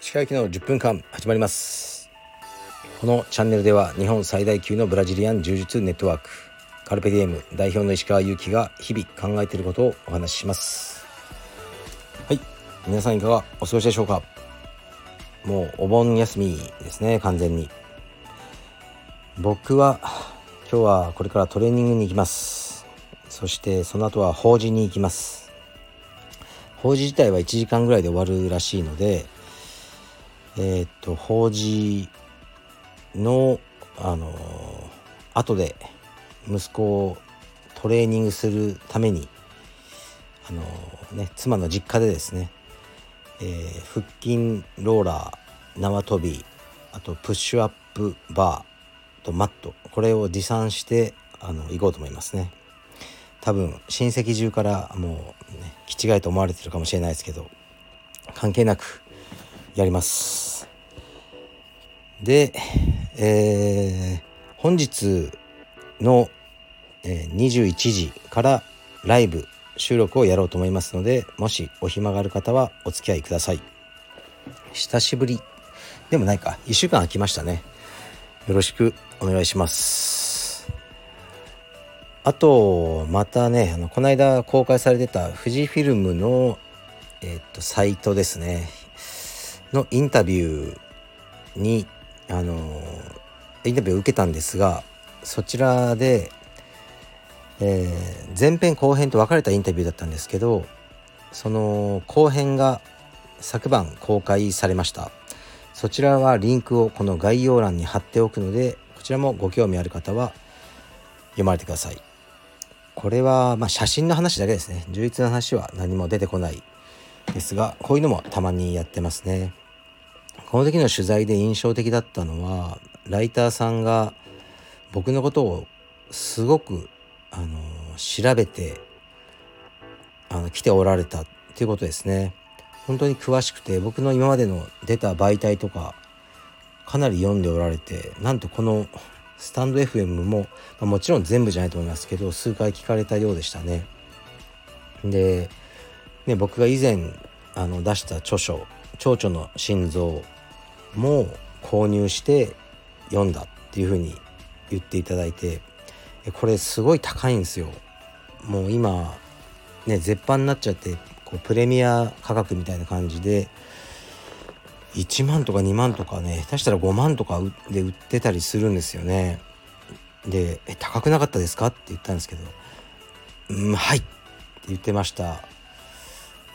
石川行きの10分間始まります。このチャンネルでは日本最大級のブラジリアン柔術ネットワークカルペディエム代表の石川祐希が日々考えていることをお話しします。はい。皆さんいかがお過ごしでしょうか？もうお盆休みですね完全に。僕は今日はこれからトレーニングに行きます。そしてその後は法事に行きます。法事自体は1時間ぐらいで終わるらしいのでえー、っと法事のあの後で息子をトレーニングするためにあのね妻の実家でですね、えー、腹筋ローラー縄跳びあとプッシュアップバーとマットこれを持参してあの行こうと思いますね。多分親戚中からもう、ね、気違いと思われてるかもしれないですけど関係なくやります。で、えー、本日の、えー、21時からライブ収録をやろうと思いますのでもしお暇がある方はお付き合いください。久しぶり。でもないか。1週間空きましたね。よろしくお願いします。あとまたねあのこの間公開されてた富士フィルムのえっとサイトですね。のインタビューにあのインタビューを受けたんですがそちらで、えー、前編後編と分かれたインタビューだったんですけどその後編が昨晩公開されました。そちらはリンクをこの概要欄に貼っておくのでこちらもご興味ある方は読まれてください。これはま写真の話だけですね。充実な話は何も出てこないですがこういうのもたまにやってますね。この時の取材で印象的だったのはライターさんが僕のことをすごくあの調べてあの来ておられたっていうことですね。本当に詳しくて僕の今までの出た媒体とかかなり読んでおられてなんとこのスタンド FM も、まあ、もちろん全部じゃないと思いますけど数回聞かれたようでしたね。でね僕が以前あの出した著書「蝶々の心臓」も購入して読んだっていうふうに言っていただいてこれすごい高いんですよ。もう今ね絶版になっちゃってこうプレミア価格みたいな感じで1万とか2万とかね下手したら5万とかで売ってたりするんですよね。で「え高くなかったですか?」って言ったんですけど「うんはい」って言ってました。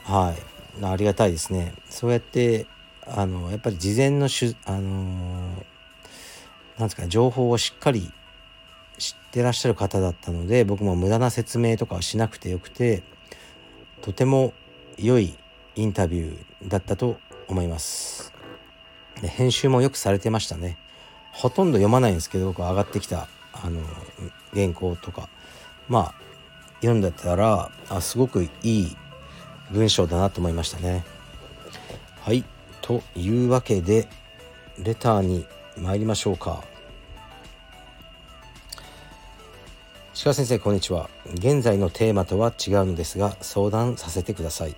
はい。ありがたいですね。そうやってあのやっぱり事前のしあのなんですかね情報をしっかり知ってらっしゃる方だったので僕も無駄な説明とかはしなくてよくてとても良いインタビューだったと思います。で編集もよくされてましたね。ほとんど読まないんですけど僕上がってきたあの原稿とか。まあ読んだったらあすごくいい文章だなと思いましたね。はい。というわけでレターに参りましょうか。鹿先生こんにちは。現在のテーマとは違うのですが相談させてください。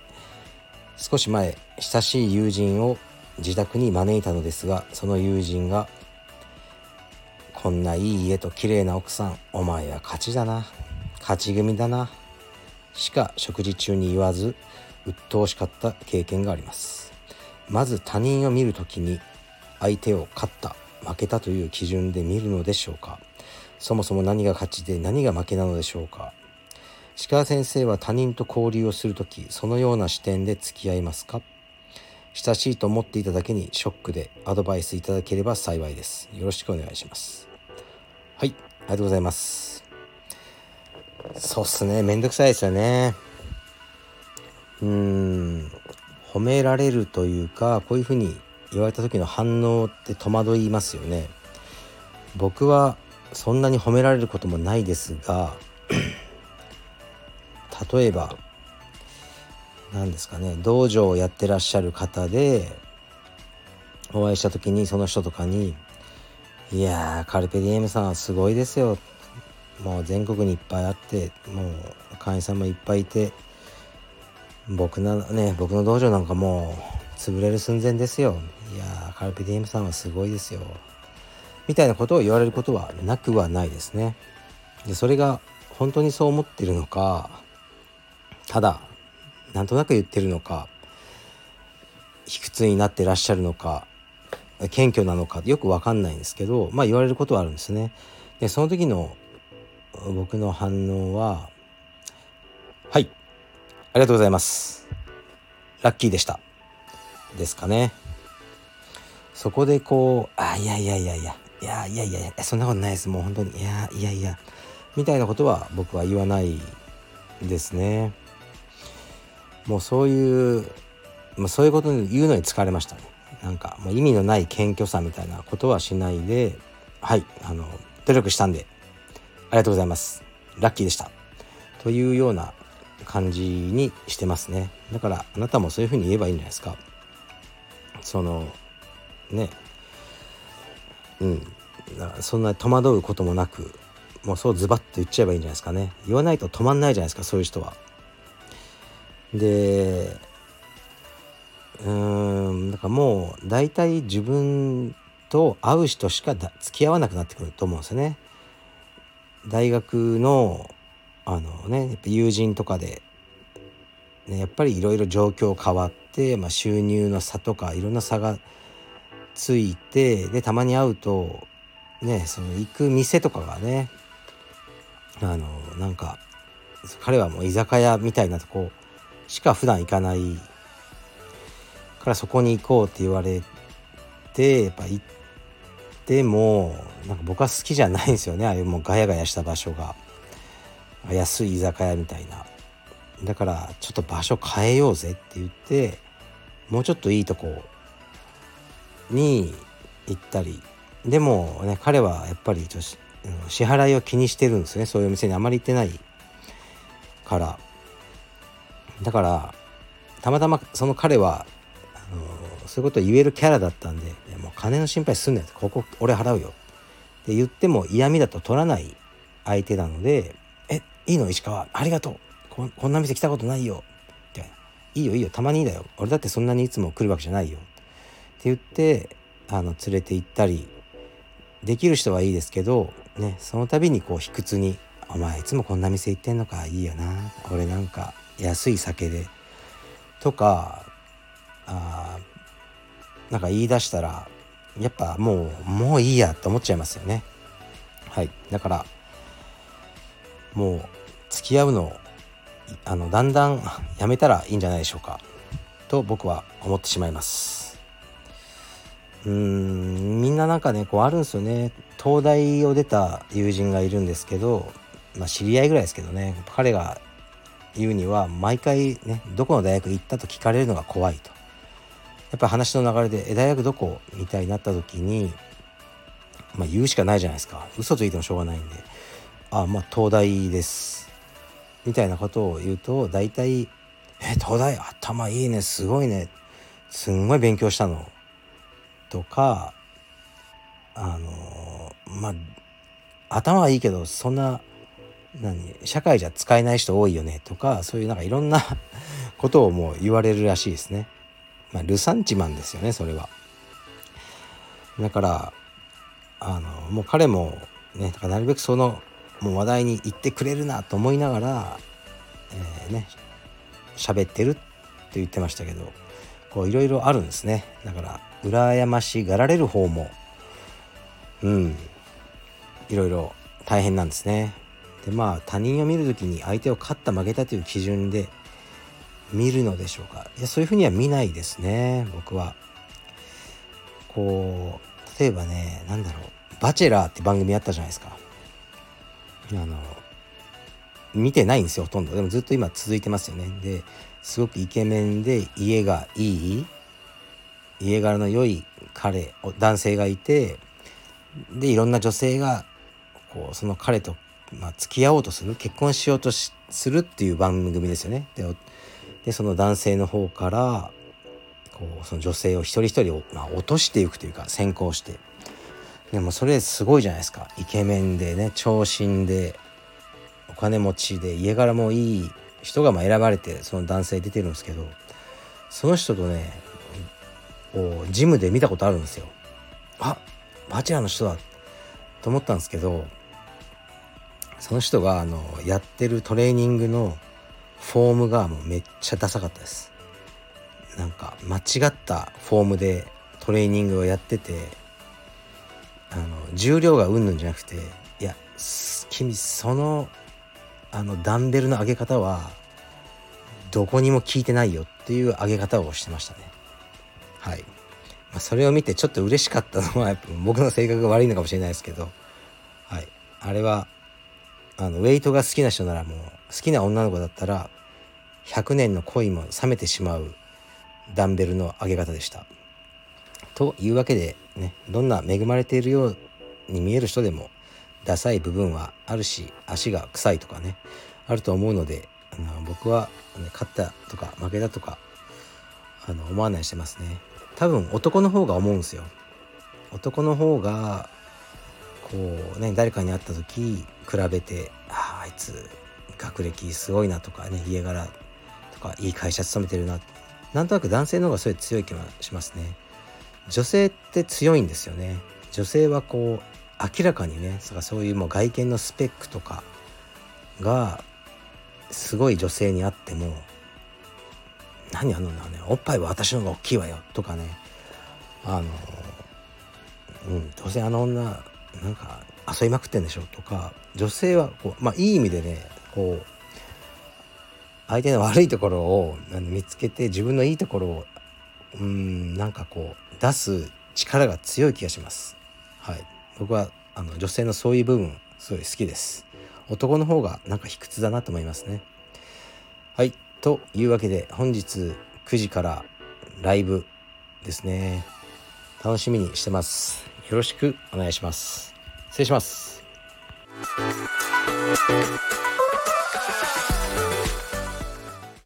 少し前親しい友人を自宅に招いたのですがその友人が「こんないい家と綺麗な奥さんお前は勝ちだな。勝ち組だな」しか食事中に言わず鬱陶しかった経験があります。まず他人を見る時に相手を勝った。負けたという基準で見るのでしょうか。そもそも何が勝ちで何が負けなのでしょうか。石川先生は他人と交流をする時そのような視点で付き合いますか？親しいと思っていただけにショックでアドバイスいただければ幸いです。よろしくお願いします。はいありがとうございます。そうっすね。めんどくさいですよね。うーん。褒められるというかこういうふうに言われた時の反応って戸惑いますよね。僕はそんなに褒められることもないですが例えば何ですかね道場をやってらっしゃる方でお会いした時にその人とかに「いやーカルペディエムさんはすごいですよ」もう全国にいっぱいあってもう会員さんもいっぱいいて僕のね僕の道場なんかもう潰れる寸前ですよ。いやカルピディエムさんはすごいですよ。みたいなことを言われることはなくはないですね。でそれが本当にそう思ってるのかただなんとなく言ってるのか卑屈になってらっしゃるのか謙虚なのかよく分かんないんですけどまあ言われることはあるんですね。でその時の僕の反応は「はいありがとうございます」「ラッキーでした」ですかね。そこでこう「あいやいやいやいやいやいやいやそんなことないですもう本当にいやいやいや」みたいなことは僕は言わないですね。もうそういう、まあ、そういうことに言うのに疲れましたね。なんかもう意味のない謙虚さみたいなことはしないではいあの努力したんで。ありがとうございます。ラッキーでした。というような感じにしてますね。だからあなたもそういうふうに言えばいいんじゃないですか。そのね。うん。そんな戸惑うこともなくもうそうズバッと言っちゃえばいいんじゃないですかね。言わないと止まんないじゃないですかそういう人は。でうんだからもう大体自分と会う人しかだ付き合わなくなってくると思うんですよね。大学のあのねやっぱ友人とかで、ね、やっぱりいろいろ状況変わって、まあ、収入の差とかいろんな差がついてでたまに会うとねその行く店とかがねあのなんか彼はもう居酒屋みたいなとこしか普段行かないからそこに行こうって言われてやっぱ行ってもなんか僕は好きじゃないんですよね。ああいうもうガヤガヤした場所が。安い居酒屋みたいな。だからちょっと場所変えようぜって言ってもうちょっといいとこに行ったり。でもね彼はやっぱり支払いを気にしてるんですね。そういうお店にあまり行ってないから。だからたまたまその彼はあのそういうことを言えるキャラだったんで「もう金の心配すんなよ」ここ俺払うよ」って言っても嫌味だと取らない相手なので「えいいの？石川。ありがとう。ここんな店来たことないよ」って「いいよいいよ。たまにいいだよ。俺だってそんなにいつも来るわけじゃないよ」って言ってあの連れて行ったりできる人はいいですけどねその度にこう卑屈に「お前いつもこんな店行ってんのか。いいよな。俺なんか安い酒で」とかあなんか言い出したらやっぱもうもういいやって思っちゃいますよね。はい。だからもう付き合うのあのだんだんやめたらいいんじゃないでしょうか。と僕は思ってしまいます。うーんみんななんかねこうあるんですよね。東大を出た友人がいるんですけどまあ知り合いぐらいですけどね。彼が言うには毎回ねどこの大学行ったと聞かれるのが怖いと。やっぱ話の流れで「え大学どこ?」みたいになった時にまあ言うしかないじゃないですか。嘘ついてもしょうがないんで「あまあ東大です」みたいなことを言うと大体「え東大頭いいねすごいね。すんごい勉強したの」とかあのまあ頭はいいけどそんな何社会じゃ使えない人多いよねとかそういうなんかいろんな ことをもう言われるらしいですね。まあ、ルサンチマンですよねそれは。だからあのもう彼もねだからなるべくそのもう話題に行ってくれるなと思いながら、えー、ね喋ってるって言ってましたけどこういろいろあるんですねだから羨ましがられる方もうんいろいろ大変なんですね。でまあ他人を見る時に相手を勝った負けたという基準で見るのでしょうか。いやそういうふうには見ないですね僕は。こう例えばね何だろう「バチェラー」って番組あったじゃないですか。あの見てないんですよほとんど。でもずっと今続いてますよね。ですごくイケメンで家がいい家柄の良い彼男性がいてでいろんな女性がこうその彼と、まあ、付き合おうとする結婚しようとするっていう番組ですよね。ででその男性の方からこうその女性を一人一人を、まあ、落としていくというか先行して。でもそれすごいじゃないですか。イケメンでね長身でお金持ちで家柄もいい人がまあ選ばれてその男性出てるんですけどその人とねこうジムで見たことあるんですよ。あバチェラーの人だと思ったんですけどその人があのやってるトレーニングのフォームがもうめっちゃダサかったです。なんか間違ったフォームでトレーニングをやっててあの重量がうんぬんじゃなくていや君そのあのダンベルの上げ方はどこにも効いてないよっていう上げ方をしてましたね。はい、まあ、それを見てちょっと嬉しかったのはやっぱ僕の性格が悪いのかもしれないですけどはい。あれはあのウェイトが好きな人ならもう好きな女の子だったら100年の恋も冷めてしまうダンベルの上げ方でした。というわけでねどんな恵まれているように見える人でもダサい部分はあるし足が臭いとかねあると思うのであの僕は、ね、勝ったとか負けたとかあの思わないしてますね多分男の方が思うんすよ男の方がこうね誰かに会った時比べてああいつ学歴すごいなとかね家柄とかいい会社勤めてるな。なんとなく男性の方がすごいう強い気がしますね。女性って強いんですよね。女性はこう明らかにねそういうもう外見のスペックとかがすごい女性にあっても何あのねおっぱいは私の方が大きいわよとかね。あのうんどうせあの女なんか遊びまくってんでしょとか女性はこうまあいい意味でねこう相手の悪いところを見つけて自分のいいところをうんなんかこう出す力が強い気がします。はい、僕はあの女性のそういう部分すごい好きです。男の方がなんか卑屈だなと思いますね。はいというわけで本日9時からライブですね。楽しみにしてます。よろしくお願いします。失礼します。